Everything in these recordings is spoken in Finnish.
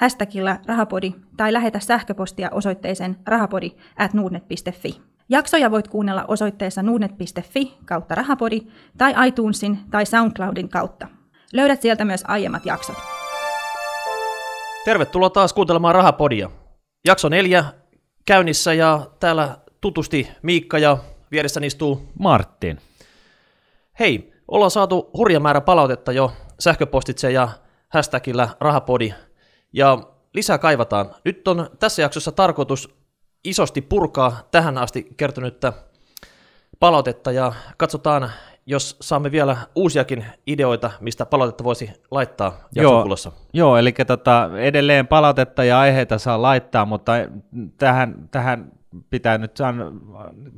hashtagilla rahapodi tai lähetä sähköpostia osoitteeseen rahapodi at nuudnet.fi. Jaksoja voit kuunnella osoitteessa nuudnet.fi kautta rahapodi tai iTunesin tai SoundCloudin kautta. Löydät sieltä myös aiemmat jaksot. Tervetuloa taas kuuntelemaan Rahapodia. Jakso neljä käynnissä ja täällä tutusti Miikka ja vieressä istuu Martin. Hei, ollaan saatu hurja määrä palautetta jo sähköpostitse ja hashtagillä rahapodi. Ja lisää kaivataan. Nyt on tässä jaksossa tarkoitus isosti purkaa tähän asti kertynyttä palautetta ja katsotaan, jos saamme vielä uusiakin ideoita, mistä palautetta voisi laittaa jakson kulussa. joo, eli tota, edelleen palautetta ja aiheita saa laittaa, mutta tähän, tähän pitää nyt san,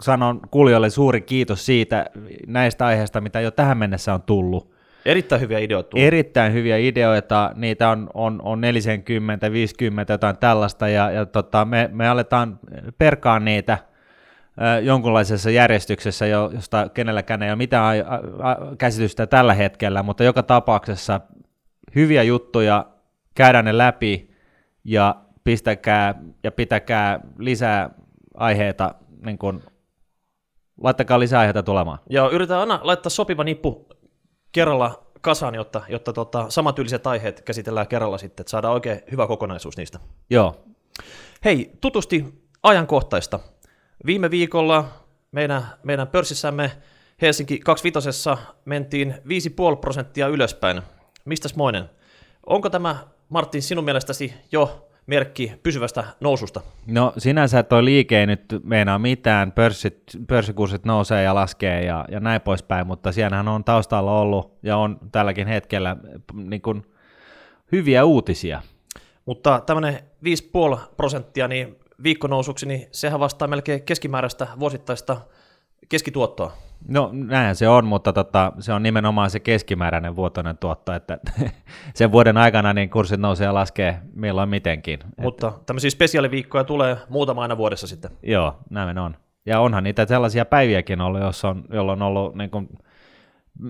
sanoa kuulijoille suuri kiitos siitä näistä aiheista, mitä jo tähän mennessä on tullut. Erittäin hyviä ideoita. tullut. Erittäin hyviä ideoita, niitä on, on, on 40, 50, jotain tällaista, ja, ja tota, me, me aletaan perkaa niitä jonkunlaisessa järjestyksessä, jo, josta kenelläkään ei ole mitään a, a, a, käsitystä tällä hetkellä, mutta joka tapauksessa hyviä juttuja, käydään ne läpi, ja pistäkää ja pitäkää lisää aiheita, niin kun, laittakaa lisää aiheita tulemaan. Ja yritetään aina laittaa sopiva nippu kerralla kasaan, jotta, jotta tota, samatyyliset aiheet käsitellään kerralla sitten, että saadaan oikein hyvä kokonaisuus niistä. Joo, Hei, tutusti ajankohtaista. Viime viikolla meidän, meidän pörssissämme Helsinki 25 mentiin 5,5 prosenttia ylöspäin. Mistäs moinen? Onko tämä, Martin, sinun mielestäsi jo merkki pysyvästä noususta? No sinänsä toi liike ei nyt meinaa mitään, pörssit, pörssikurssit nousee ja laskee ja, ja näin poispäin, mutta siellähän on taustalla ollut ja on tälläkin hetkellä niin kuin, hyviä uutisia. Mutta tämmöinen 5,5 prosenttia niin viikkonousuksi, niin sehän vastaa melkein keskimääräistä vuosittaista keskituottoa. No näinhän se on, mutta tota, se on nimenomaan se keskimääräinen vuotoinen tuotto, että sen vuoden aikana niin kurssit nousee ja laskee milloin mitenkin. Mutta tämmöisiä spesiaaliviikkoja tulee muutama aina vuodessa sitten. Joo, näin on. Ja onhan niitä sellaisia päiviäkin ollut, jossa on, jolloin on ollut niin kuin,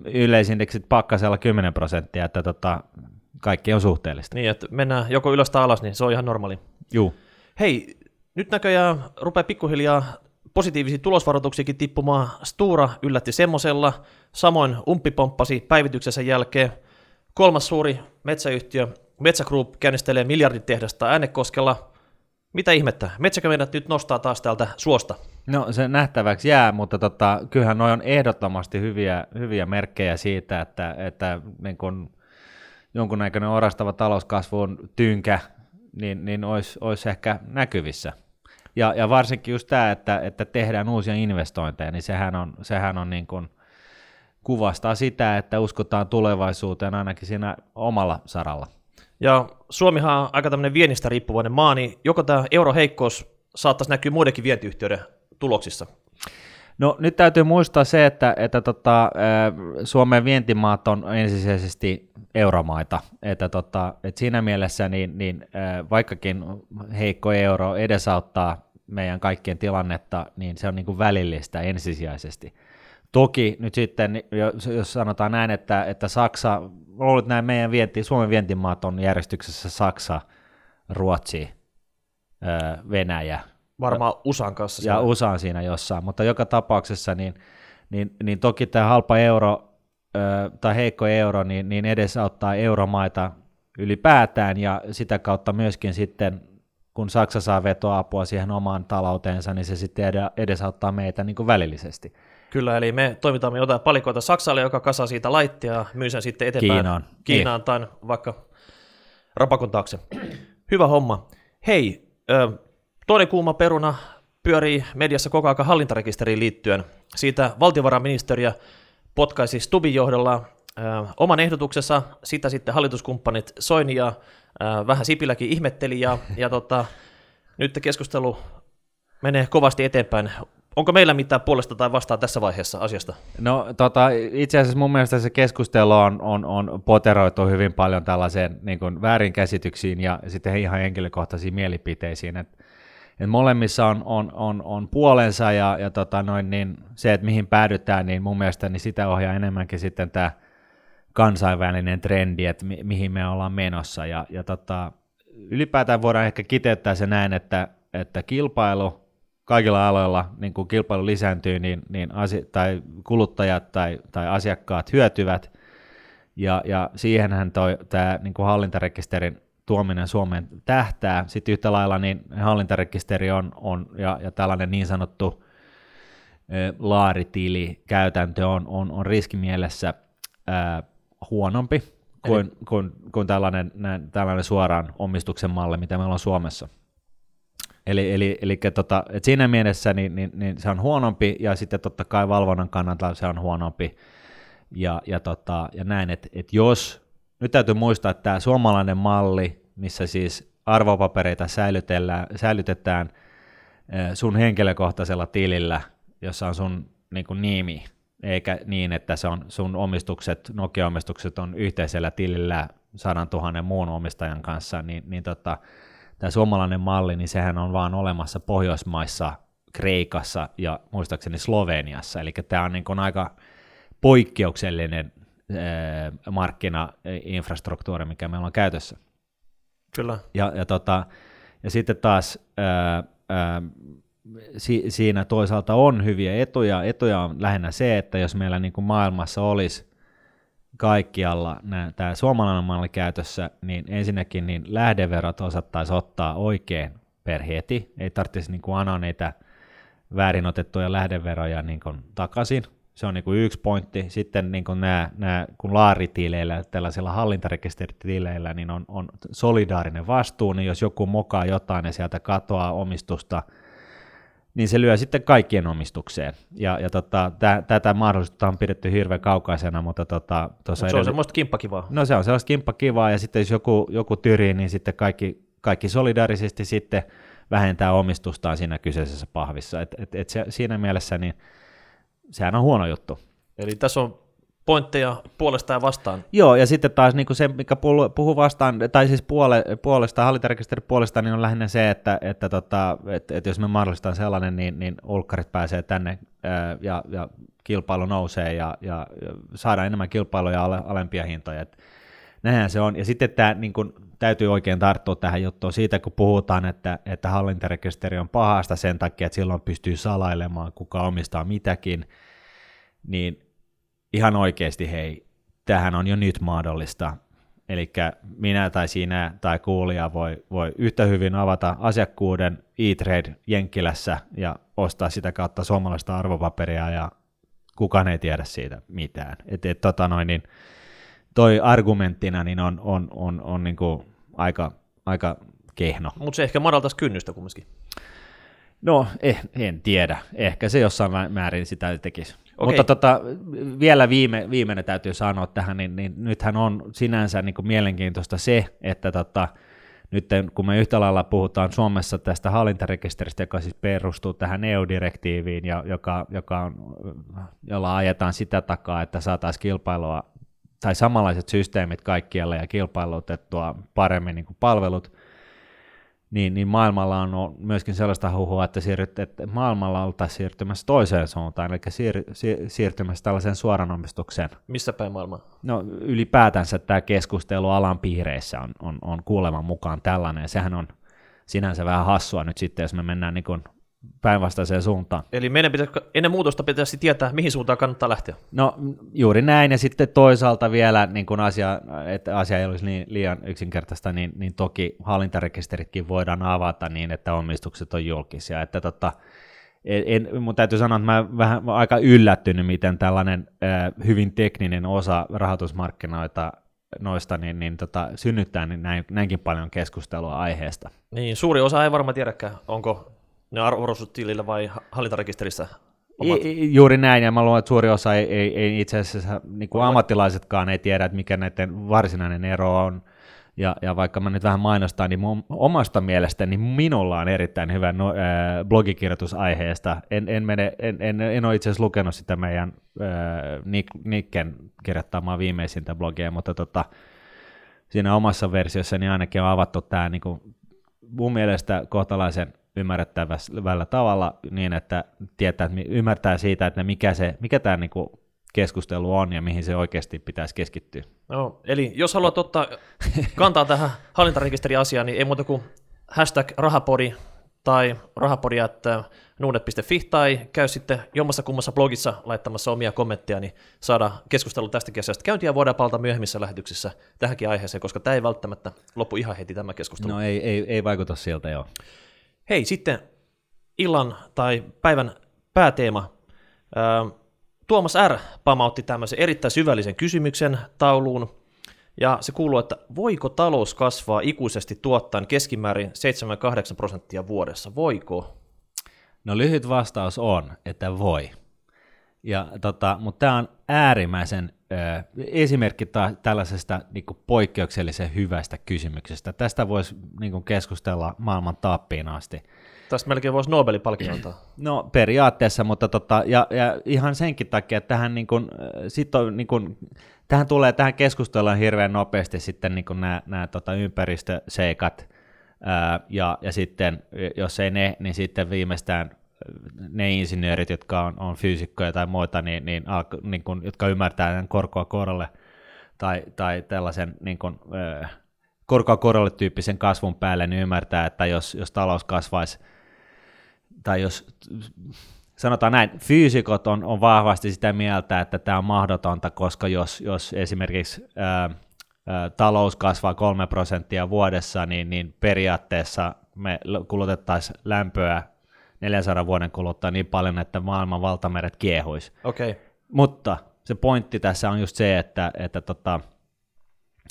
yleisindeksit pakkasella 10 prosenttia, että tota, kaikki on suhteellista. Niin, että mennään joko ylös tai alas, niin se on ihan normaali. Juu. Hei, nyt näköjään rupeaa pikkuhiljaa positiivisia tulosvaroituksiakin tippumaan. Stura yllätti semmosella, samoin Umppi pomppasi päivityksensä jälkeen. Kolmas suuri metsäyhtiö, Metsä Group, käynnistelee miljarditehdasta Äänekoskella. Mitä ihmettä? Metsäkö meidät nyt nostaa taas täältä suosta? No se nähtäväksi jää, mutta tota, kyllähän noin on ehdottomasti hyviä, hyviä merkkejä siitä, että, että niin kun jonkunnäköinen orastava talouskasvun tynkä niin, niin olisi, olisi ehkä näkyvissä. Ja, ja varsinkin just tämä, että, että tehdään uusia investointeja, niin sehän on, sehän on niin kuin, kuvastaa sitä, että uskotaan tulevaisuuteen ainakin siinä omalla saralla. Ja Suomihan on aika tämmöinen viennistä riippuvainen maa, niin joko tämä euroheikkous saattaisi näkyä muidenkin vientiyhtiöiden tuloksissa? No nyt täytyy muistaa se, että, että tota, Suomen vientimaat on ensisijaisesti euromaita, että, tota, että siinä mielessä niin, niin vaikkakin heikko euro edesauttaa meidän kaikkien tilannetta, niin se on niin kuin välillistä ensisijaisesti. Toki nyt sitten, jos, sanotaan näin, että, että Saksa, luulen, että nämä meidän vienti, Suomen vientimaat on järjestyksessä Saksa, Ruotsi, Venäjä, Varmaan USAn kanssa. ja siellä. USA on siinä jossain, mutta joka tapauksessa niin, niin, niin toki tämä halpa euro ö, tai heikko euro niin, niin edesauttaa euromaita ylipäätään ja sitä kautta myöskin sitten kun Saksa saa vetoapua siihen omaan talouteensa, niin se sitten ede- edesauttaa meitä niin kuin välillisesti. Kyllä, eli me toimitamme jotain palikoita Saksalle, joka kasaa siitä laittia ja myy sen sitten eteenpäin Kiinaan. Kiinaan tai vaikka rapakon taakse. Hyvä homma. Hei, ö, toinen kuuma peruna pyörii mediassa koko ajan hallintarekisteriin liittyen. Siitä valtiovarainministeriö potkaisi Stubin johdolla ö, oman ehdotuksensa, sitä sitten hallituskumppanit Soini ja ö, vähän Sipiläkin ihmetteli ja, ja tota, Nyt keskustelu menee kovasti eteenpäin. Onko meillä mitään puolesta tai vastaan tässä vaiheessa asiasta? No tota, itse asiassa mun mielestä se keskustelu on, on, on poteroitu hyvin paljon tällaiseen niin väärinkäsityksiin ja sitten ihan henkilökohtaisiin mielipiteisiin. Et, et molemmissa on, on, on, on puolensa ja, ja tota noin, niin se, että mihin päädytään, niin mun mielestä niin sitä ohjaa enemmänkin sitten tämä kansainvälinen trendi, että mi- mihin me ollaan menossa. Ja, ja tota, ylipäätään voidaan ehkä kiteyttää se näin, että, että kilpailu kaikilla aloilla, niin kun kilpailu lisääntyy, niin, niin asi- tai kuluttajat tai, tai asiakkaat hyötyvät, ja, ja siihenhän tämä niin hallintarekisterin tuominen Suomeen tähtää. Sitten yhtä lailla niin hallintarekisteri on, on ja, ja tällainen niin sanottu laaritili käytäntö on, on, on riskimielessä ää, huonompi kuin, kuin, kuin tällainen, näin, tällainen suoraan omistuksen malli, mitä meillä on Suomessa. Eli, eli, eli tota, et siinä mielessä niin, niin, niin se on huonompi, ja sitten totta kai valvonnan kannalta se on huonompi, ja, ja, tota, ja näin, että et jos, nyt täytyy muistaa, että tämä suomalainen malli, missä siis arvopapereita säilytetään sun henkilökohtaisella tilillä, jossa on sun niin kuin nimi, eikä niin, että se on sun omistukset, Nokia-omistukset on yhteisellä tilillä sadan tuhannen muun omistajan kanssa, niin, niin tota, tämä suomalainen malli, niin sehän on vaan olemassa Pohjoismaissa, Kreikassa ja muistaakseni Sloveniassa, eli tämä on niin kuin aika poikkeuksellinen markkinainfrastruktuuri, mikä meillä on käytössä. Kyllä. Ja, ja, tota, ja sitten taas ää, ää, si, siinä toisaalta on hyviä etuja. Etuja on lähinnä se, että jos meillä niin kuin maailmassa olisi kaikkialla tämä suomalainen malli käytössä, niin ensinnäkin niin lähdeverot osattaisi ottaa oikein per heti. Ei tarvitsisi niin kuin anoa niitä väärin otettuja lähdeveroja niin kuin takaisin. Se on niin kuin yksi pointti. Sitten niin kuin nämä, nämä, kun laaritileillä, tällaisilla hallintarekisteritileillä, niin on, on solidaarinen vastuu, niin jos joku mokaa jotain ja sieltä katoaa omistusta, niin se lyö sitten kaikkien omistukseen. Ja, ja tota, tä, tätä mahdollisuutta on pidetty hirveän kaukaisena, mutta tota, Mut se on semmoista kimppakivaa. No se on sellaista kimppakivaa, ja sitten jos joku, joku tyrii, niin sitten kaikki, kaikki solidaarisesti sitten vähentää omistustaan siinä kyseisessä pahvissa. Et, et, et se, siinä mielessä niin sehän on huono juttu. Eli tässä on pointteja puolesta ja vastaan. Joo, ja sitten taas niin kuin se, mikä puhuu vastaan, tai siis puole, puolesta, hallintarekisterin puolesta, niin on lähinnä se, että, että, tota, että, että jos me mahdollistaan sellainen, niin, niin ulkkarit pääsee tänne ää, ja, ja kilpailu nousee ja, ja, ja saadaan enemmän kilpailuja ja ale, alempia hintoja. Et näinhän se on. Ja sitten tämä niin kuin, täytyy oikein tarttua tähän juttuun siitä, kun puhutaan, että, että hallintarekisteri on pahasta sen takia, että silloin pystyy salailemaan, kuka omistaa mitäkin, niin ihan oikeasti hei, tähän on jo nyt mahdollista. Eli minä tai sinä tai kuulija voi, voi yhtä hyvin avata asiakkuuden e-trade Jenkkilässä ja ostaa sitä kautta suomalaista arvopaperia ja kukaan ei tiedä siitä mitään. Et, et, tota noin, niin toi argumenttina niin on, on, on, on niin kuin aika, aika kehno. Mutta se ehkä madaltaisi kynnystä kumminkin. No, eh, en tiedä. Ehkä se jossain määrin sitä tekisi. Okei. Mutta tota, vielä viime, viimeinen täytyy sanoa tähän, niin, niin nythän on sinänsä niin kuin mielenkiintoista se, että tota, nyt kun me yhtä lailla puhutaan Suomessa tästä hallintarekisteristä, joka siis perustuu tähän EU-direktiiviin, ja joka, joka on, jolla ajetaan sitä takaa, että saataisiin kilpailua tai samanlaiset systeemit kaikkialle ja kilpailutettua paremmin niin kuin palvelut, niin, niin maailmalla on myöskin sellaista huhua, että, siirryt, että maailmalla oltaisiin siirtymässä toiseen suuntaan, eli siir, siir, siirtymässä tällaiseen suoranomistukseen. Missä päin maailmaa? No ylipäätänsä tämä keskustelu alan piireissä on, on, on kuuleman mukaan tällainen, ja sehän on sinänsä vähän hassua nyt sitten, jos me mennään niin päinvastaiseen suuntaan. Eli meidän pitäisi, ennen muutosta pitäisi tietää, mihin suuntaan kannattaa lähteä. No juuri näin, ja sitten toisaalta vielä, niin kun asia, että asia ei olisi niin liian yksinkertaista, niin, niin toki hallintarekisteritkin voidaan avata niin, että omistukset on julkisia. Että tota, en, mun täytyy sanoa, että mä vähän aika yllättynyt, miten tällainen äh, hyvin tekninen osa rahoitusmarkkinoita noista niin, niin tota, synnyttää niin näin, näinkin paljon keskustelua aiheesta. Niin, suuri osa ei varmaan tiedäkään, onko ne arvoisuustilillä vai hallintarekisterissä omat? I, juuri näin, ja mä luulen, että suuri osa ei, ei, ei itse asiassa, niin kuin ammattilaisetkaan ei tiedä, että mikä näiden varsinainen ero on. Ja, ja vaikka mä nyt vähän mainostan, niin mun omasta mielestäni minulla on erittäin hyvä no, äh, blogikirjoitus aiheesta. En, en, mene, en, en, en ole itse asiassa lukenut sitä meidän äh, Nik, Nikken kirjoittamaa viimeisintä blogia, mutta tota, siinä omassa versiossani ainakin on avattu tämä niin kuin, mun mielestä kohtalaisen ymmärrettävällä tavalla niin, että tietää, että ymmärtää siitä, että mikä, se, mikä tämä niin kuin, keskustelu on ja mihin se oikeasti pitäisi keskittyä. No, eli jos haluat ottaa kantaa tähän hallintarekisteriasiaan, niin ei muuta kuin hashtag rahapodi tai rahapodi.nuunet.fi tai käy sitten jommassa kummassa blogissa laittamassa omia kommentteja, niin saada keskustelu tästä kesästä käyntiä voidaan palata myöhemmissä lähetyksissä tähänkin aiheeseen, koska tämä ei välttämättä loppu ihan heti tämä keskustelu. No ei, ei, ei vaikuta siltä, joo. Hei, sitten illan tai päivän pääteema. Tuomas R. pamautti tämmöisen erittäin syvällisen kysymyksen tauluun, ja se kuuluu, että voiko talous kasvaa ikuisesti tuottaen keskimäärin 7-8 prosenttia vuodessa? Voiko? No lyhyt vastaus on, että voi. Ja, tota, mutta tämä on äärimmäisen esimerkki ta- tällaisesta niin poikkeuksellisen hyvästä kysymyksestä. Tästä voisi niin keskustella maailman tappiin asti. Tästä melkein voisi Nobelin palkinnon antaa. No periaatteessa, mutta tota, ja, ja ihan senkin takia, että tähän, niin kuin, sit on, niin kuin, tähän tulee tähän keskusteluun hirveän nopeasti sitten niin nämä, nämä tota, ympäristöseikat, ää, ja, ja sitten jos ei ne, niin sitten viimeistään ne insinöörit, jotka on, on fyysikkoja tai muita, niin, niin, niin kuin, jotka ymmärtää korkoa korolle tai, tai tällaisen niin kuin, korkoa korolle tyyppisen kasvun päälle, niin ymmärtää, että jos, jos talous kasvaisi tai jos sanotaan näin, fyysikot on, on vahvasti sitä mieltä, että tämä on mahdotonta, koska jos, jos esimerkiksi ää, ää, talous kasvaa kolme prosenttia vuodessa, niin, niin periaatteessa me kulutettaisiin lämpöä 400 vuoden kuluttua niin paljon, että maailman valtameret kiehuisi. Okay. Mutta se pointti tässä on just se, että, että tota,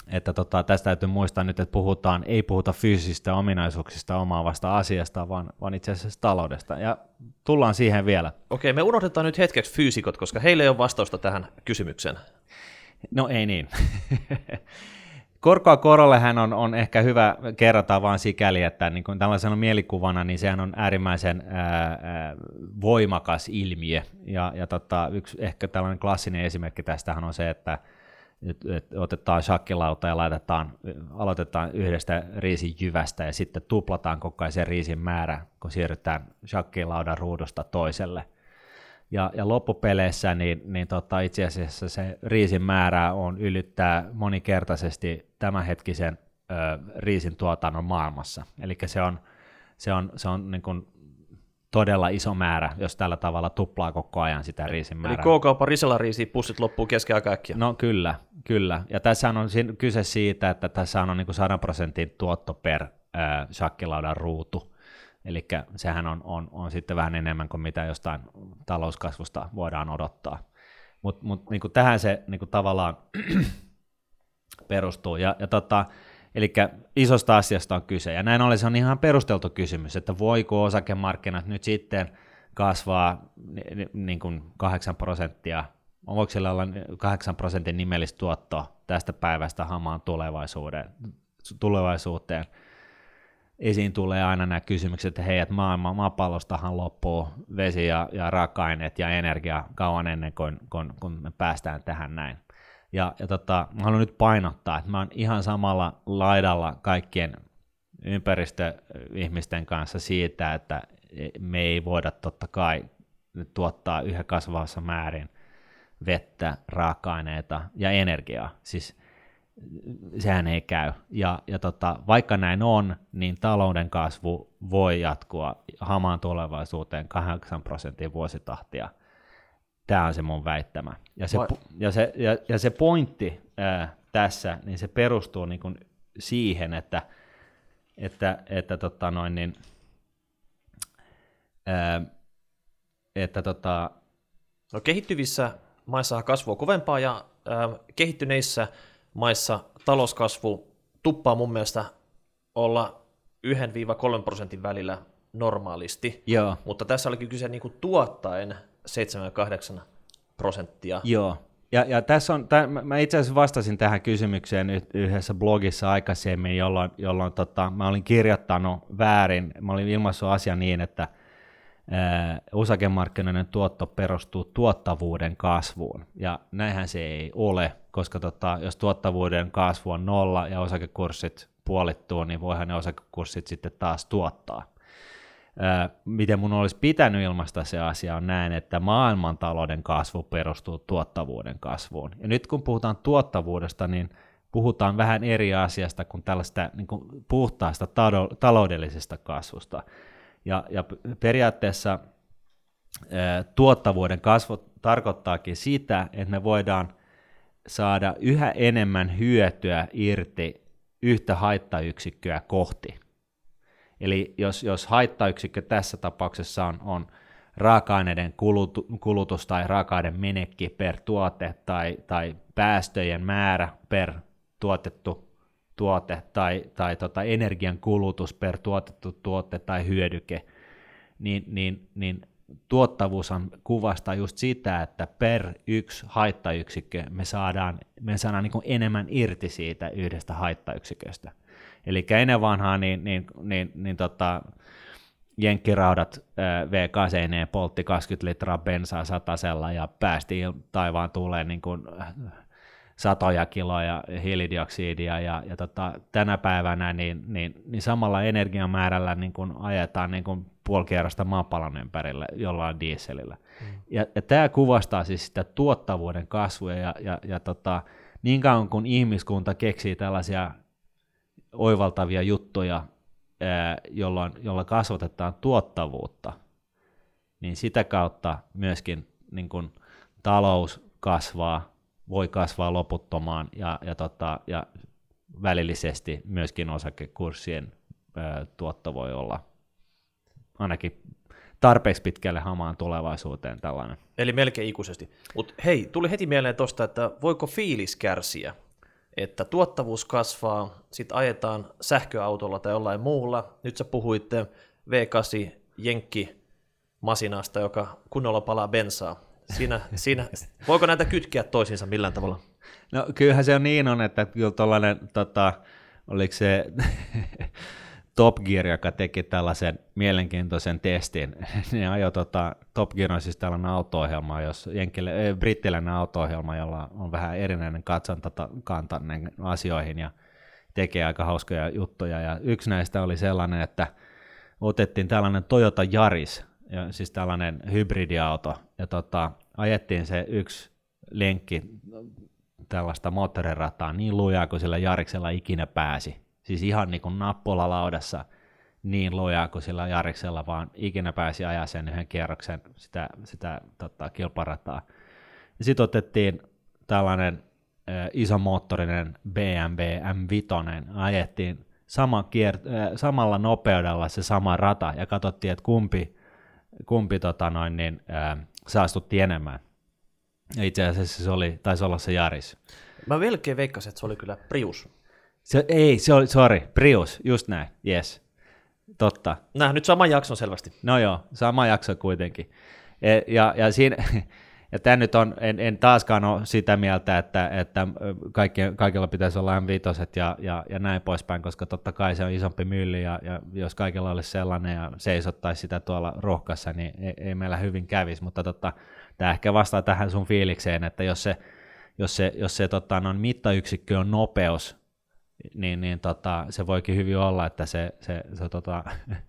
että tota, tästä täytyy muistaa nyt, että puhutaan, ei puhuta fyysisistä ominaisuuksista omaavasta asiasta, vaan, vaan itse asiassa taloudesta. Ja tullaan siihen vielä. Okei, me unohdetaan nyt hetkeksi fyysikot, koska heille ei ole vastausta tähän kysymykseen. No ei niin. Korkoa korollehän on, on ehkä hyvä kerrata vain sikäli, että niin kuin tällaisena mielikuvana, niin sehän on äärimmäisen ää, ää, voimakas ilmiö. Ja, ja tota, yksi ehkä tällainen klassinen esimerkki tästähän on se, että nyt, että otetaan shakkilauta ja laitetaan, aloitetaan yhdestä riisin jyvästä ja sitten tuplataan koko ajan sen riisin määrä, kun siirrytään shakkilaudan ruudusta toiselle. Ja, ja loppupeleissä niin, niin tota, itse asiassa se riisin määrä on ylittää monikertaisesti tämänhetkisen ö, riisin tuotannon maailmassa. Eli se on, se on, se on niin kuin todella iso määrä, jos tällä tavalla tuplaa koko ajan sitä riisin määrää. Eli K-kaupan risella riisi pussit loppuu kesken aika äkkiä. No kyllä, kyllä. Ja tässä on kyse siitä, että tässä on niin kuin 100 prosentin tuotto per äh, shakkilaudan ruutu. Eli sehän on, on, on sitten vähän enemmän kuin mitä jostain talouskasvusta voidaan odottaa. Mutta mut, niin tähän se niin kuin tavallaan perustuu. Ja, ja tota, Eli isosta asiasta on kyse, ja näin ollen se on ihan perusteltu kysymys, että voiko osakemarkkinat nyt sitten kasvaa niin kuin 8 prosenttia, voiko siellä olla 8 prosentin nimellistuotto tästä päivästä hamaan tulevaisuuteen, tulevaisuuteen. Esiin tulee aina nämä kysymykset, että hei, että maailma, maapallostahan loppuu vesi ja, ja raaka-aineet ja energia kauan ennen kuin kun, kun me päästään tähän näin. Ja, ja tota, mä haluan nyt painottaa, että mä oon ihan samalla laidalla kaikkien ympäristöihmisten kanssa siitä, että me ei voida totta kai tuottaa yhä kasvavassa määrin vettä, raaka-aineita ja energiaa. Siis sehän ei käy. Ja, ja tota, vaikka näin on, niin talouden kasvu voi jatkua hamaan tulevaisuuteen 8 prosentin vuositahtia Tämä on se mun väittämä. Ja se, ja se, ja, ja se pointti ää, tässä, niin se perustuu niin kuin siihen, että, että, että tota noin, niin, ää, että tota, no kehittyvissä maissa kasvu on kovempaa ja ää, kehittyneissä maissa talouskasvu tuppaa mun mielestä olla 1-3 prosentin välillä normaalisti, Joo. mutta tässä olikin kyse niin kuin tuottaen 7-8 prosenttia. Joo. Ja, ja tässä on, täh, mä itse asiassa vastasin tähän kysymykseen yhdessä blogissa aikaisemmin, jolloin, jolloin tota, mä olin kirjoittanut väärin, mä olin ilmaissut asian niin, että ää, osakemarkkinoiden tuotto perustuu tuottavuuden kasvuun, ja näinhän se ei ole, koska tota, jos tuottavuuden kasvu on nolla ja osakekurssit puolittuu, niin voihan ne osakekurssit sitten taas tuottaa miten mun olisi pitänyt ilmaista se asia on näin, että maailmantalouden kasvu perustuu tuottavuuden kasvuun. Ja nyt kun puhutaan tuottavuudesta, niin puhutaan vähän eri asiasta kuin tällaista niin kuin puhtaasta taloudellisesta kasvusta. Ja, ja periaatteessa tuottavuuden kasvu tarkoittaakin sitä, että me voidaan saada yhä enemmän hyötyä irti yhtä haittayksikköä kohti. Eli jos, jos haittayksikkö tässä tapauksessa on, on raaka-aineiden kulutu, kulutus tai raaka-aineiden menekki per tuote tai, tai päästöjen määrä per tuotettu tuote tai, tai tota energian kulutus per tuotettu tuote tai hyödyke, niin, niin, niin tuottavuushan kuvastaa just sitä, että per yksi haittayksikkö me saadaan, me saadaan niin enemmän irti siitä yhdestä haittayksiköstä. Eli ennen vanhaa niin, niin, niin, niin tota, jenkkiraudat V8 poltti 20 litraa bensaa satasella ja päästi taivaan tulee niin kuin satoja kiloja hiilidioksidia ja, ja tota, tänä päivänä niin, niin, niin samalla energiamäärällä niin kuin ajetaan niin kuin puoli kierrosta maapallon ympärillä jollain dieselillä. Mm. Ja, ja tämä kuvastaa siis sitä tuottavuuden kasvua ja, ja, ja tota, niin kauan kun ihmiskunta keksii tällaisia oivaltavia juttuja, jolloin, jolla kasvatetaan tuottavuutta, niin sitä kautta myöskin niin kun, talous kasvaa, voi kasvaa loputtomaan ja, ja, tota, ja välillisesti myöskin osakekurssien ää, tuotto voi olla ainakin tarpeeksi pitkälle hamaan tulevaisuuteen tällainen. Eli melkein ikuisesti. Mutta hei, tuli heti mieleen tuosta, että voiko fiilis kärsiä että tuottavuus kasvaa, sitten ajetaan sähköautolla tai jollain muulla. Nyt sä puhuitte V8 Jenkki masinasta, joka kunnolla palaa bensaa. Siinä, siinä, voiko näitä kytkeä toisiinsa millään tavalla? No kyllähän se on niin on, että kyllä tuollainen, tota, oliko se Top Gear, joka teki tällaisen mielenkiintoisen testin. ne ajoi tota, Top Gear on siis tällainen auto-ohjelma, jos jenkille, äh, brittiläinen auto-ohjelma, jolla on vähän erinäinen katsontakanta asioihin ja tekee aika hauskoja juttuja. Ja yksi näistä oli sellainen, että otettiin tällainen Toyota Yaris, ja siis tällainen hybridiauto, ja tota, ajettiin se yksi lenkki tällaista moottorirataa niin lujaa kuin sillä Jariksella ikinä pääsi Siis ihan niin kuin nappulalaudassa niin lujaa kuin sillä Jariksella, vaan ikinä pääsi ajaa sen yhden kierroksen sitä, sitä tota, kilparataa. Sitten otettiin tällainen äh, isomoottorinen BMW M5, ajettiin sama kier- äh, samalla nopeudella se sama rata ja katsottiin, että kumpi, kumpi tota noin, niin, äh, saastutti enemmän. Ja itse asiassa se oli, taisi olla se Jaris. Mä melkein veikkasin, että se oli kyllä Prius. Se, ei, se oli, sorry, Prius, just näin, yes. Totta. nyt sama jakso selvästi. No joo, sama jakso kuitenkin. Ja, ja, ja siinä, ja tämä nyt on, en, en taaskaan ole sitä mieltä, että, että kaikki, kaikilla pitäisi olla M5 ja, ja, ja näin poispäin, koska totta kai se on isompi mylly, ja, ja jos kaikilla olisi sellainen ja seisottaisi sitä tuolla rohkassa, niin ei, ei meillä hyvin kävisi, mutta totta, tämä ehkä vastaa tähän sun fiilikseen, että jos se, jos se, jos se tota, no, mittayksikkö on nopeus, niin, niin tota, se voikin hyvin olla, että se, se, se, tota,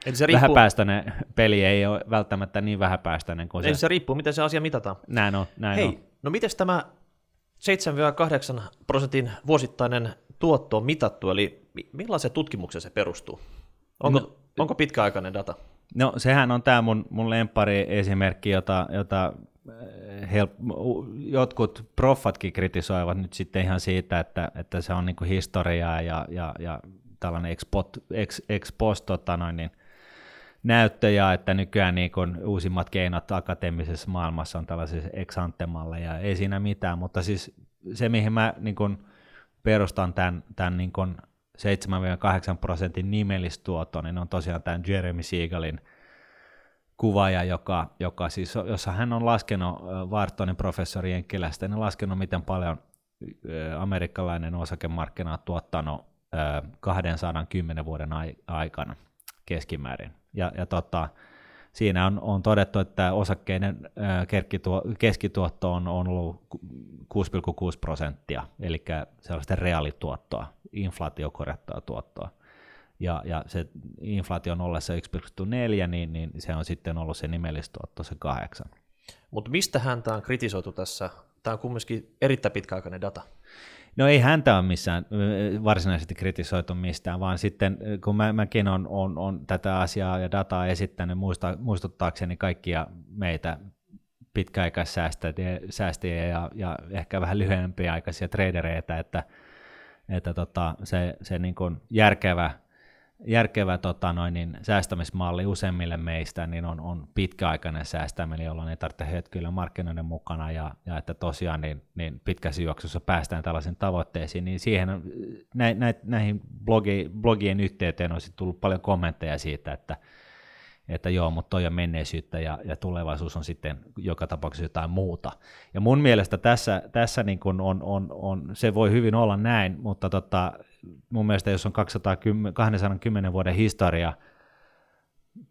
Eli se riippuu... vähäpäästöinen peli ei ole välttämättä niin vähäpäästöinen kuin Eli se. se riippuu, miten se asia mitataan. Näin on, näin Hei, on. no miten tämä 7-8 prosentin vuosittainen tuotto on mitattu, eli millaisen tutkimuksen se perustuu? Onko, no, onko pitkäaikainen data? No sehän on tämä mun, mun lempari esimerkki, jota, jota help, jotkut proffatkin kritisoivat nyt sitten ihan siitä, että, että se on niin historiaa ja, ja, ja tällainen ex, ex, ex post tota noin, niin näyttöjä, että nykyään niin kuin uusimmat keinot akateemisessa maailmassa on tällaisia ex ja ei siinä mitään, mutta siis se, mihin mä niin kuin perustan tämän, tämän niin 7-8 prosentin nimellistuoton, niin on tosiaan tämän Jeremy Siegelin kuvaaja, joka, joka siis, jossa hän on laskenut, Vartonin professori Jenkkilästä, niin laskenut, miten paljon amerikkalainen osakemarkkina on tuottanut 210 vuoden aikana keskimäärin. Ja, ja tota, siinä on, on todettu, että osakkeiden keskituotto on, on ollut 6,6 prosenttia, eli sellaista reaalituottoa, inflaatiokorjattua tuottoa. Ja, ja se inflaation ollessa 1,4, niin, niin se on sitten ollut se nimellistuotto se 8. Mutta mistä häntä on kritisoitu tässä? Tämä on kumminkin erittäin pitkäaikainen data. No ei häntä ole missään varsinaisesti kritisoitu mistään, vaan sitten kun mä, mäkin on, on, on tätä asiaa ja dataa esittänyt muista, muistuttaakseni kaikkia meitä pitkäaikaissäästäjiä ja, ja ehkä vähän lyhyempiä aikaisia tradereita, että, että tota, se, se niin kuin järkevä järkevä tota, noin, niin säästämismalli useimmille meistä niin on, on pitkäaikainen säästäminen, jolloin ei tarvitse hetkyillä markkinoiden mukana ja, ja että tosiaan niin, niin pitkässä juoksussa päästään tällaisiin tavoitteisiin, niin siihen nä, nä, näihin blogi, blogien yhteyteen on tullut paljon kommentteja siitä, että, että joo, mutta toi on menneisyyttä ja, ja tulevaisuus on sitten joka tapauksessa jotain muuta. Ja mun mielestä tässä, tässä niin kuin on, on, on, se voi hyvin olla näin, mutta tota, mun mielestä jos on 210, 210 vuoden historia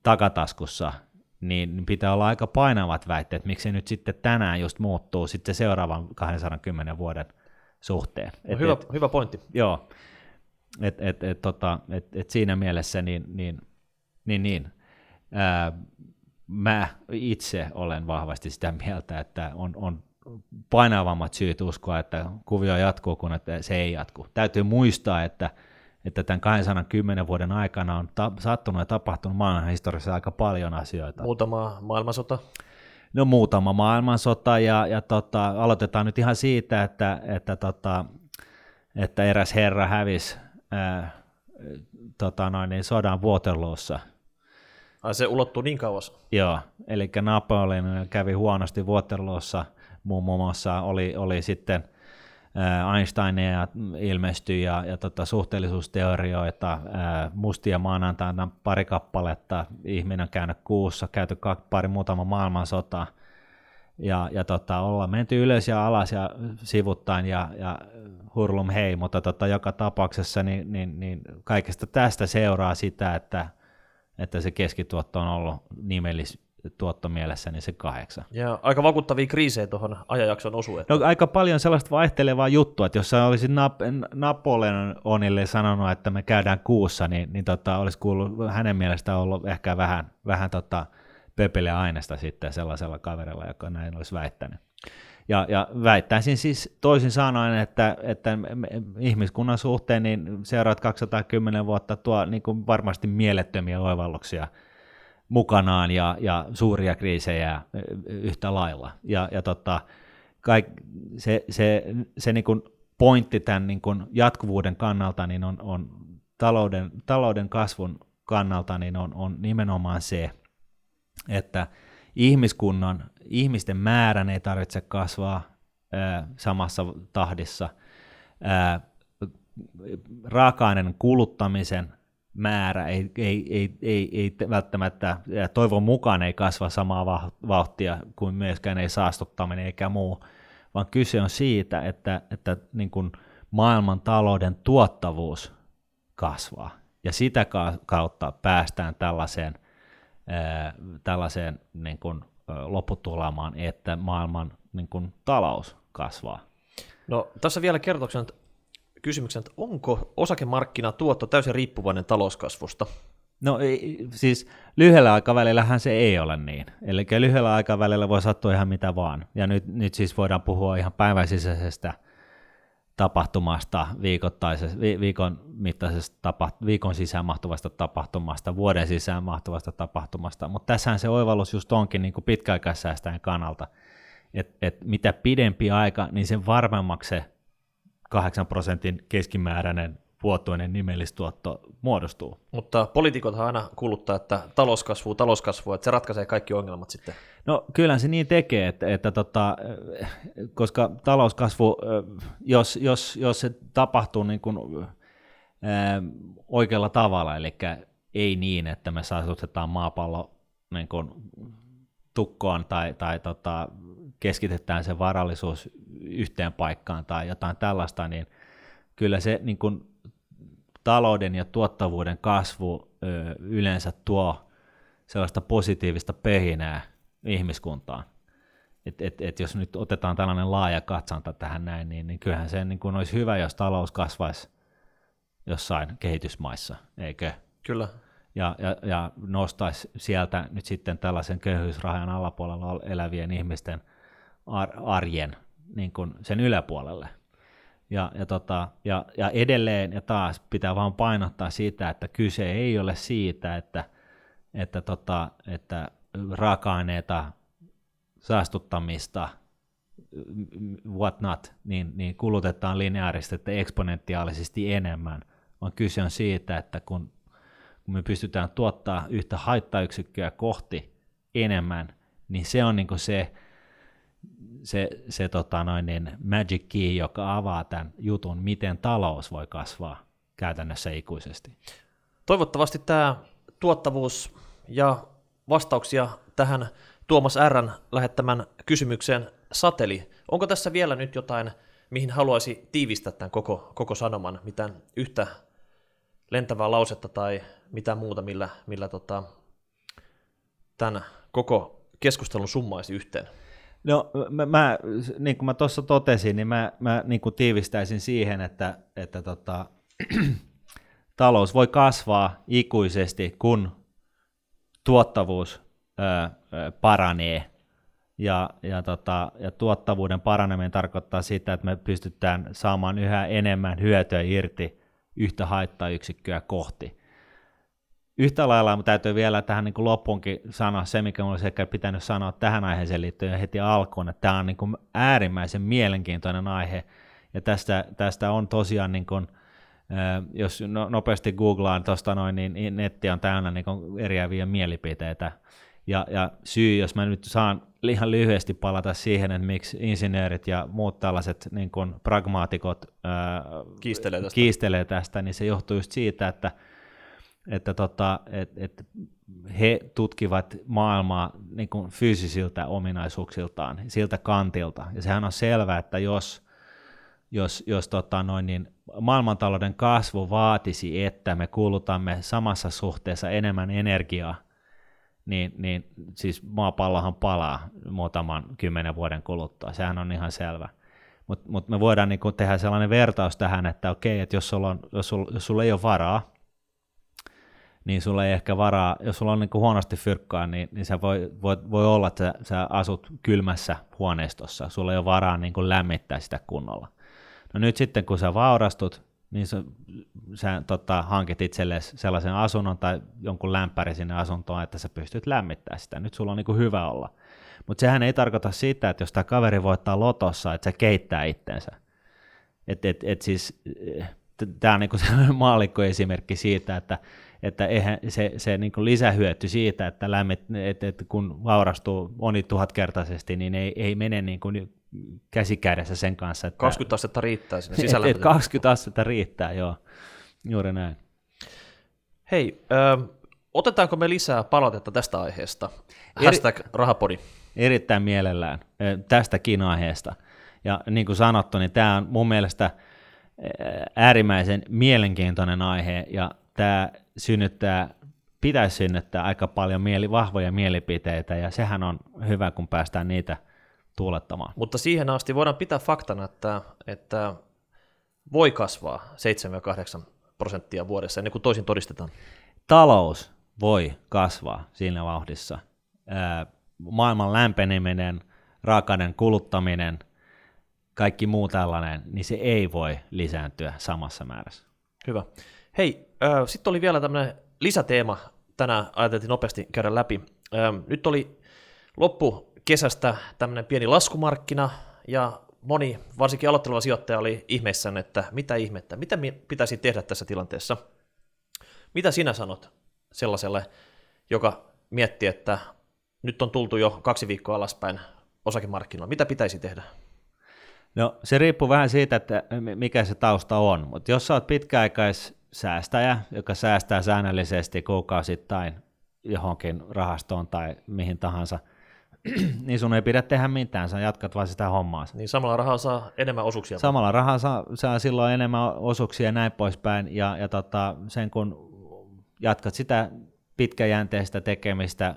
takataskussa, niin pitää olla aika painavat väitteet, miksi se nyt sitten tänään just muuttuu sitten seuraavan 210 vuoden suhteen. No et, hyvä, et, hyvä pointti. Joo, et, et, et, tota, et, et siinä mielessä niin, niin, niin, niin ää, mä itse olen vahvasti sitä mieltä, että on, on painavammat syyt uskoa, että kuvio jatkuu, kun että se ei jatku. Täytyy muistaa, että, että tämän 210 vuoden aikana on ta- sattunut ja tapahtunut maailman historiassa aika paljon asioita. Muutama maailmansota? No muutama maailmansota ja, ja tota, aloitetaan nyt ihan siitä, että, että, tota, että eräs herra hävisi ää, tota noin, niin sodan Waterloossa. Ai se ulottuu niin kauas? Joo, eli Napoleon kävi huonosti Waterloossa – muun muassa oli, oli sitten Einsteinia ilmestyi ja, ja tota, suhteellisuusteorioita, mustia maanantaina pari kappaletta, ihminen on käynyt kuussa, käyty pari muutama maailmansota, ja, ja tota, ollaan menty ylös ja alas ja sivuttain ja, ja hurlum hei, mutta tota, joka tapauksessa niin, niin, niin kaikesta tästä seuraa sitä, että, että se keskituotto on ollut nimellis, tuottomielessä, niin se kahdeksan. Ja aika vakuuttavia kriisejä tuohon ajanjakson osuu. No, aika paljon sellaista vaihtelevaa juttua, että jos sä olisit Nap- Napoleonille sanonut, että me käydään kuussa, niin, niin tota, olisi kuullut hänen mielestään ollut ehkä vähän, vähän tota, pöpeliä aineesta sitten sellaisella kaverilla, joka näin olisi väittänyt. Ja, ja väittäisin siis toisin sanoen, että, että ihmiskunnan suhteen niin seuraat 210 vuotta tuo niin kuin varmasti mielettömiä oivalluksia – mukanaan ja, ja suuria kriisejä yhtä lailla. Ja, ja tota, kaik, se, se, se niin kuin pointti tämän niin kuin jatkuvuuden kannalta niin on, on talouden, talouden kasvun kannalta niin on, on nimenomaan se, että ihmiskunnan, ihmisten määrän ei tarvitse kasvaa ää, samassa tahdissa, ää, raaka-aineiden kuluttamisen määrä ei, ei, ei, ei, ei välttämättä, toivon mukaan ei kasva samaa vauhtia kuin myöskään ei saastuttaminen eikä muu, vaan kyse on siitä, että, että niin kuin maailman talouden tuottavuus kasvaa, ja sitä kautta päästään tällaiseen, tällaiseen niin kuin, lopputulemaan, että maailman niin kuin, talous kasvaa. No, tässä vielä kertoksen kysymyksen, että onko osakemarkkinatuotto täysin riippuvainen talouskasvusta? No siis lyhyellä aikavälillähän se ei ole niin. Eli lyhyellä aikavälillä voi sattua ihan mitä vaan. Ja nyt, nyt siis voidaan puhua ihan päiväsisäisestä tapahtumasta, viikoittaisesta, vi, viikon mittaisesta tapa, viikon sisään mahtuvasta tapahtumasta, vuoden sisään mahtuvasta tapahtumasta. Mutta tässähän se oivallus just onkin niin pitkäaikaissäästäjän kannalta, että et mitä pidempi aika, niin sen varmemmaksi se 8 prosentin keskimääräinen vuotuinen nimellistuotto muodostuu. Mutta poliitikothan aina kuuluttaa, että talouskasvu, talouskasvu, että se ratkaisee kaikki ongelmat sitten. No kyllä se niin tekee, että, että tota, koska talouskasvu, jos, jos, jos se tapahtuu niin kuin, ää, oikealla tavalla, eli ei niin, että me saastutetaan maapallo niin kuin, tukkoon tai, tai tota, keskitetään se varallisuus yhteen paikkaan tai jotain tällaista, niin kyllä se niin kuin, talouden ja tuottavuuden kasvu ö, yleensä tuo sellaista positiivista pehinää ihmiskuntaan. Et, et, et jos nyt otetaan tällainen laaja katsanta tähän näin, niin, niin kyllähän se niin kuin olisi hyvä, jos talous kasvaisi jossain kehitysmaissa, eikö? Kyllä. Ja, ja, ja nostaisi sieltä nyt sitten tällaisen köyhyysrajan alapuolella elävien ihmisten arjen niin kuin sen yläpuolelle. Ja, ja, tota, ja, ja edelleen ja taas pitää vaan painottaa sitä, että kyse ei ole siitä, että, että, tota, että raaka-aineita, saastuttamista, what not, niin, niin kulutetaan lineaarisesti eksponentiaalisesti enemmän, vaan kyse on siitä, että kun, kun me pystytään tuottaa yhtä haittayksikköä kohti enemmän, niin se on niin se, se, se tota noin, niin magic key, joka avaa tämän jutun, miten talous voi kasvaa käytännössä ikuisesti. Toivottavasti tämä tuottavuus ja vastauksia tähän Tuomas Rn lähettämän kysymykseen sateli. Onko tässä vielä nyt jotain, mihin haluaisi tiivistää tämän koko, koko sanoman, mitään yhtä lentävää lausetta tai mitä muuta, millä, millä tota, tämän koko keskustelun summaisi yhteen? No mä, mä niin kuin mä tuossa totesin, niin mä, mä niin kuin tiivistäisin siihen, että, että tota, talous voi kasvaa ikuisesti, kun tuottavuus ö, ö, paranee. Ja, ja, tota, ja tuottavuuden paraneminen tarkoittaa sitä, että me pystytään saamaan yhä enemmän hyötyä irti yhtä haittayksikköä kohti. Yhtä lailla mutta täytyy vielä tähän niin kuin loppuunkin sanoa se, mikä minulla olisi ehkä pitänyt sanoa tähän aiheeseen liittyen heti alkuun, että tämä on niin kuin äärimmäisen mielenkiintoinen aihe, ja tästä, tästä on tosiaan, niin kuin, jos no, nopeasti googlaan tuosta noin, niin netti on täynnä niin kuin eriäviä mielipiteitä, ja, ja syy, jos mä nyt saan ihan lyhyesti palata siihen, että miksi insinöörit ja muut tällaiset niin kuin pragmaatikot ää, kiistelee, tästä. kiistelee tästä, niin se johtuu just siitä, että että tota, et, et he tutkivat maailmaa niin kuin fyysisiltä ominaisuuksiltaan, siltä kantilta. Ja sehän on selvää, että jos, jos, jos tota noin, niin maailmantalouden kasvu vaatisi, että me kulutamme samassa suhteessa enemmän energiaa, niin, niin siis maapallohan palaa muutaman kymmenen vuoden kuluttua. Sehän on ihan selvä. Mutta mut me voidaan niinku tehdä sellainen vertaus tähän, että okei, että jos sulla, on, jos sulla, jos sulla ei ole varaa, niin sulla ei ehkä varaa, jos sulla on niin kuin huonosti fyrkkaa, niin, niin se voi, voi, voi olla, että sä, sä asut kylmässä huoneistossa, sulla ei ole varaa niin kuin lämmittää sitä kunnolla. No nyt sitten kun sä vaurastut, niin sä, sä tota, hankit itsellesi sellaisen asunnon tai jonkun lämpäri sinne asuntoon, että sä pystyt lämmittämään sitä. Nyt sulla on niin kuin hyvä olla. Mutta sehän ei tarkoita sitä, että jos tämä kaveri voittaa lotossa, että se keittää itsensä. Et, et, et siis, tämä on niin kuin sellainen maallikkoesimerkki siitä, että että eihän se, se niin kuin lisähyöty siitä, että, lämmit, että, että kun vaurastuu moni tuhatkertaisesti, niin ei, ei mene niin kuin käsikädessä sen kanssa. Että, 20 astetta riittää sinne sisällä. Et, et 20 astetta riittää, joo. Juuri näin. Hei, ö, otetaanko me lisää palautetta tästä aiheesta? Hashtag rahapodi. Erittäin mielellään tästäkin aiheesta. Ja niin kuin sanottu, niin tämä on mun mielestä äärimmäisen mielenkiintoinen aihe, ja tämä synnyttää, pitäisi synnyttää aika paljon mieli, vahvoja mielipiteitä, ja sehän on hyvä, kun päästään niitä tuulettamaan. Mutta siihen asti voidaan pitää faktana, että, että voi kasvaa 7-8 prosenttia vuodessa, ennen kuin toisin todistetaan. Talous voi kasvaa siinä vauhdissa. Maailman lämpeneminen, raakaiden kuluttaminen, kaikki muu tällainen, niin se ei voi lisääntyä samassa määrässä. Hyvä. Hei, äh, sitten oli vielä tämmöinen lisäteema, tänään ajateltiin nopeasti käydä läpi. Äh, nyt oli loppu kesästä tämmöinen pieni laskumarkkina, ja moni, varsinkin aloitteleva sijoittaja, oli ihmeissään, että mitä ihmettä, mitä pitäisi tehdä tässä tilanteessa. Mitä sinä sanot sellaiselle, joka miettii, että nyt on tultu jo kaksi viikkoa alaspäin osakemarkkinoilla, mitä pitäisi tehdä? No se riippuu vähän siitä, että mikä se tausta on, mutta jos sä oot pitkäaikais säästäjä, joka säästää säännöllisesti kuukausittain johonkin rahastoon tai mihin tahansa, niin sun ei pidä tehdä mitään, sä jatkat vaan sitä hommaa. Niin samalla rahalla saa enemmän osuuksia. Samalla rahaa saa, saa silloin enemmän osuuksia ja näin poispäin, ja, ja tota, sen kun jatkat sitä pitkäjänteistä tekemistä,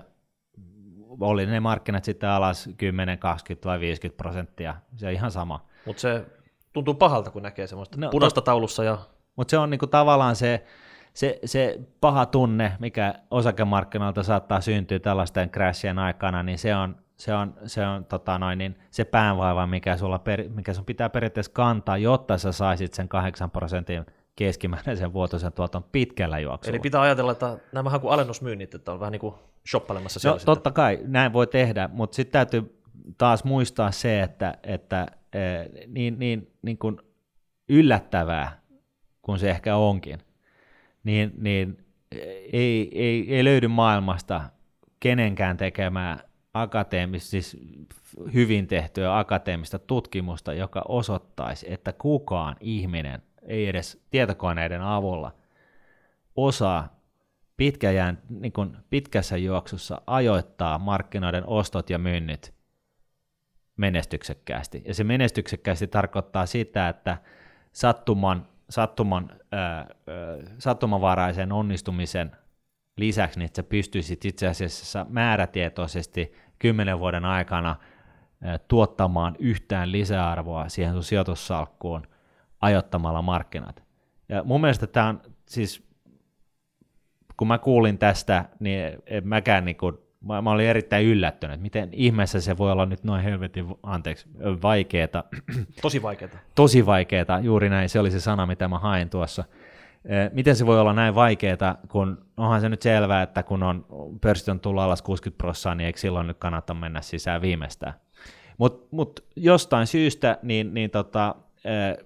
oli ne markkinat sitten alas 10, 20 vai 50 prosenttia, se on ihan sama. Mutta se tuntuu pahalta, kun näkee semmoista no, punaista taulussa ja Mutta se on niinku tavallaan se, se, se paha tunne, mikä osakemarkkinoilta saattaa syntyä tällaisten crashien aikana, niin se on, se on, se on tota noin, niin se päänvaiva, mikä, sulla per, mikä sun pitää periaatteessa kantaa, jotta sä saisit sen 8 prosentin keskimääräisen vuotuisen tuoton pitkällä juoksulla. Eli pitää ajatella, että nämä kuin alennusmyynnit, että on vähän niin kuin shoppailemassa No siellä sitten. totta kai, näin voi tehdä, mutta sitten täytyy taas muistaa se, että, että eh, niin, niin, niin kuin yllättävää kun se ehkä onkin, niin, niin ei, ei, ei löydy maailmasta kenenkään tekemää akateemista, siis hyvin tehtyä akateemista tutkimusta, joka osoittaisi, että kukaan ihminen, ei edes tietokoneiden avulla, osaa pitkäjään, niin kuin pitkässä juoksussa ajoittaa markkinoiden ostot ja myynnit menestyksekkäästi. Ja se menestyksekkäästi tarkoittaa sitä, että sattuman, sattuman, ää, ää, sattumanvaraisen onnistumisen lisäksi niin että sä pystyisit itse asiassa määrätietoisesti kymmenen vuoden aikana ää, tuottamaan yhtään lisäarvoa siihen sun sijoitussalkkuun ajoittamalla markkinat. Ja mun mielestä tämä on siis kun mä kuulin tästä, niin en mäkään niin kuin, mä, mä olin erittäin yllättynyt, että miten ihmeessä se voi olla nyt noin helvetin, anteeksi, vaikeeta, Tosi vaikeaa. tosi vaikeeta, juuri näin, se oli se sana, mitä mä hain tuossa. Miten se voi olla näin vaikeeta, kun onhan se nyt selvää, että kun on, pörssit on tullut alas 60 prosenttia, niin eikö silloin nyt kannata mennä sisään viimeistään. Mutta mut jostain syystä niin, niin tota, eh,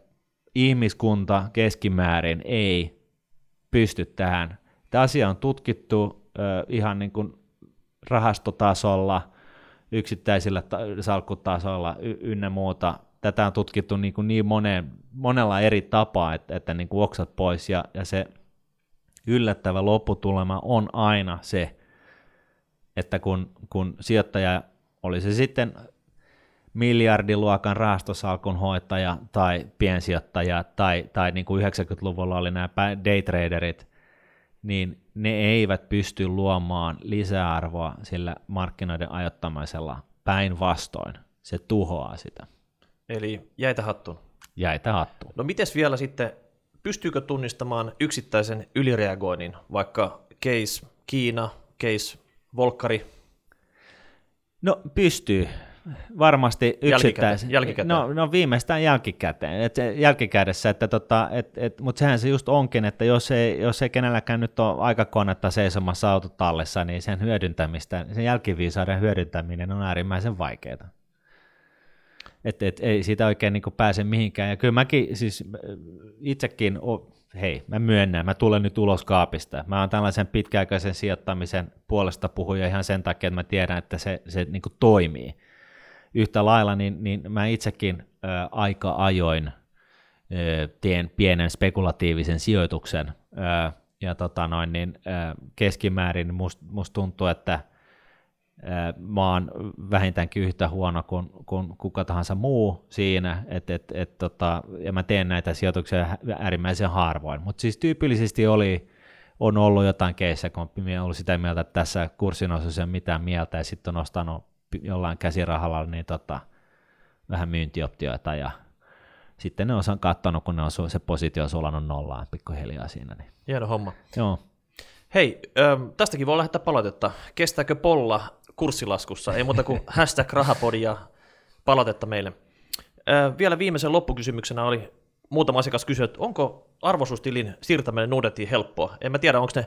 ihmiskunta keskimäärin ei pysty tähän. Tämä asia on tutkittu eh, ihan niin kuin rahastotasolla, yksittäisillä ta- salkkutasolla y- ynnä muuta. Tätä on tutkittu niin, kuin niin moneen, monella eri tapaa, että, että niin kuin oksat pois, ja, ja se yllättävä lopputulema on aina se, että kun, kun sijoittaja, oli se sitten miljardiluokan rahastosalkun hoitaja tai piensijoittaja tai, tai niin kuin 90-luvulla oli nämä daytraderit, niin ne eivät pysty luomaan lisäarvoa sillä markkinoiden ajoittamisella päinvastoin. Se tuhoaa sitä. Eli jäitä hattuun. Jäitä hattuun. No mites vielä sitten, pystyykö tunnistamaan yksittäisen ylireagoinnin, vaikka case Kiina, case Volkkari, No pystyy. Varmasti yksittäisen. jälkikäteen. No, no viimeistään jälkikäteen. Et se jälkikädessä, että tota, et, et, mutta sehän se just onkin, että jos ei, jos ei kenelläkään nyt ole aikakonetta seisomassa autotallessa, niin sen hyödyntämistä, sen jälkiviisauden hyödyntäminen on äärimmäisen vaikeaa. Et, et, ei siitä oikein niin pääse mihinkään. Ja kyllä mäkin siis itsekin, o, hei, mä myönnän, mä tulen nyt ulos kaapista. Mä oon tällaisen pitkäaikaisen sijoittamisen puolesta puhuja ihan sen takia, että mä tiedän, että se, se niin toimii. Yhtä lailla, niin, niin mä itsekin ä, aika ajoin ä, teen pienen spekulatiivisen sijoituksen. Ä, ja tota noin, niin, ä, keskimäärin musta must tuntuu, että mä oon vähintäänkin yhtä huono kuin, kuin kuka tahansa muu siinä, et, et, et, tota, ja mä teen näitä sijoituksia äärimmäisen harvoin, mutta siis tyypillisesti oli, on ollut jotain keissejä, kun on ollut sitä mieltä, että tässä kurssinousussa ei ole mitään mieltä, ja sitten on ostanut jollain käsirahalla niin tota, vähän myyntioptioita, ja sitten ne on katsonut, kun ne on, se positio on sulannut nollaan pikkuhiljaa siinä. Niin. hieno homma. Joo. Hei, tästäkin voi lähettää palautetta. Kestääkö polla kurssilaskussa? Ei muuta kuin hashtag rahapodi ja palautetta meille. Vielä viimeisen loppukysymyksenä oli muutama asiakas kysyä, että onko arvoisuustilin siirtäminen Nuudetiin helppoa? En mä tiedä, onko ne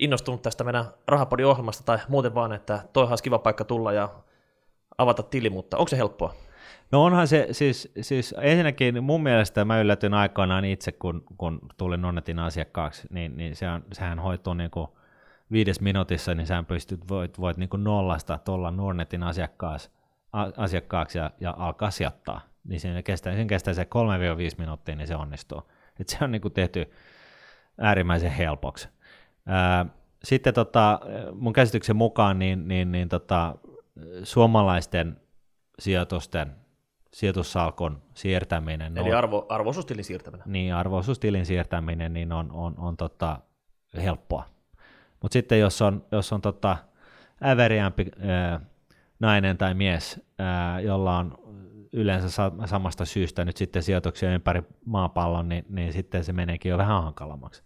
innostunut tästä meidän rahapodi-ohjelmasta tai muuten vaan, että toihan olisi kiva paikka tulla ja avata tili, mutta onko se helppoa? No onhan se, siis, siis ensinnäkin mun mielestä mä yllätyin aikoinaan itse, kun, kun tulin Onnetin asiakkaaksi, niin, niin se on, sehän hoituu niin kuin viides minuutissa, niin sä pystyt, voit, voit niin kuin nollasta tuolla Nornetin asiakkaaksi, asiakkaaksi ja, ja alkaa sijoittaa. Niin sen kestää, sen kestää se 3-5 minuuttia, niin se onnistuu. Et se on niin kuin tehty äärimmäisen helpoksi. Ää, sitten tota, mun käsityksen mukaan niin, niin, niin tota, suomalaisten sijoitusten sijoitussalkon siirtäminen. Eli on, arvo, arvoisuustilin siirtäminen. Niin, arvoisuustilin siirtäminen niin on, on, on tota, helppoa. Mutta sitten jos on, jos on tota, äveriämpi ää, nainen tai mies, ää, jolla on yleensä sa- samasta syystä nyt sitten sijoituksia ympäri maapallon, niin, niin sitten se meneekin jo vähän hankalammaksi.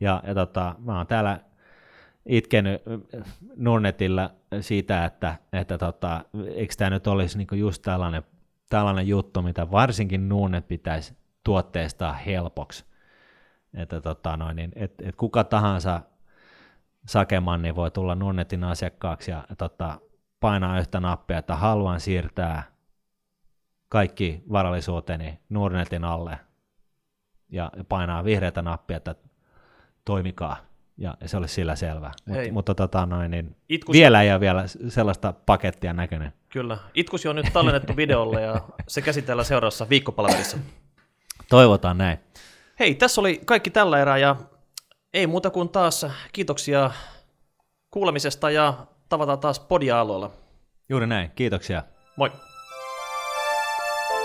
Ja, ja tota, mä oon täällä itkenyt Nurnetilla siitä, että, että tota, eikö tämä nyt olisi niinku just tällainen, tällainen juttu, mitä varsinkin Nurnet pitäisi tuotteistaa helpoksi. Että tota noin, niin, et, et kuka tahansa sakeman niin voi tulla Nurnetin asiakkaaksi ja tota, painaa yhtä nappia, että haluan siirtää kaikki varallisuuteni Nurnetin alle ja painaa vihreätä nappia, että toimikaa. Ja se olisi sillä selvä. Mut, Hei. mutta tota noin, niin Itkus- vielä ei ole vielä sellaista pakettia näkynyt. Kyllä. Itkusi on nyt tallennettu videolle ja se käsitellään seuraavassa viikkopalaverissa. Toivotaan näin. Hei, tässä oli kaikki tällä erää ja ei muuta kuin taas kiitoksia kuulemisesta ja tavataan taas podia-alueella. Juuri näin. Kiitoksia. Moi!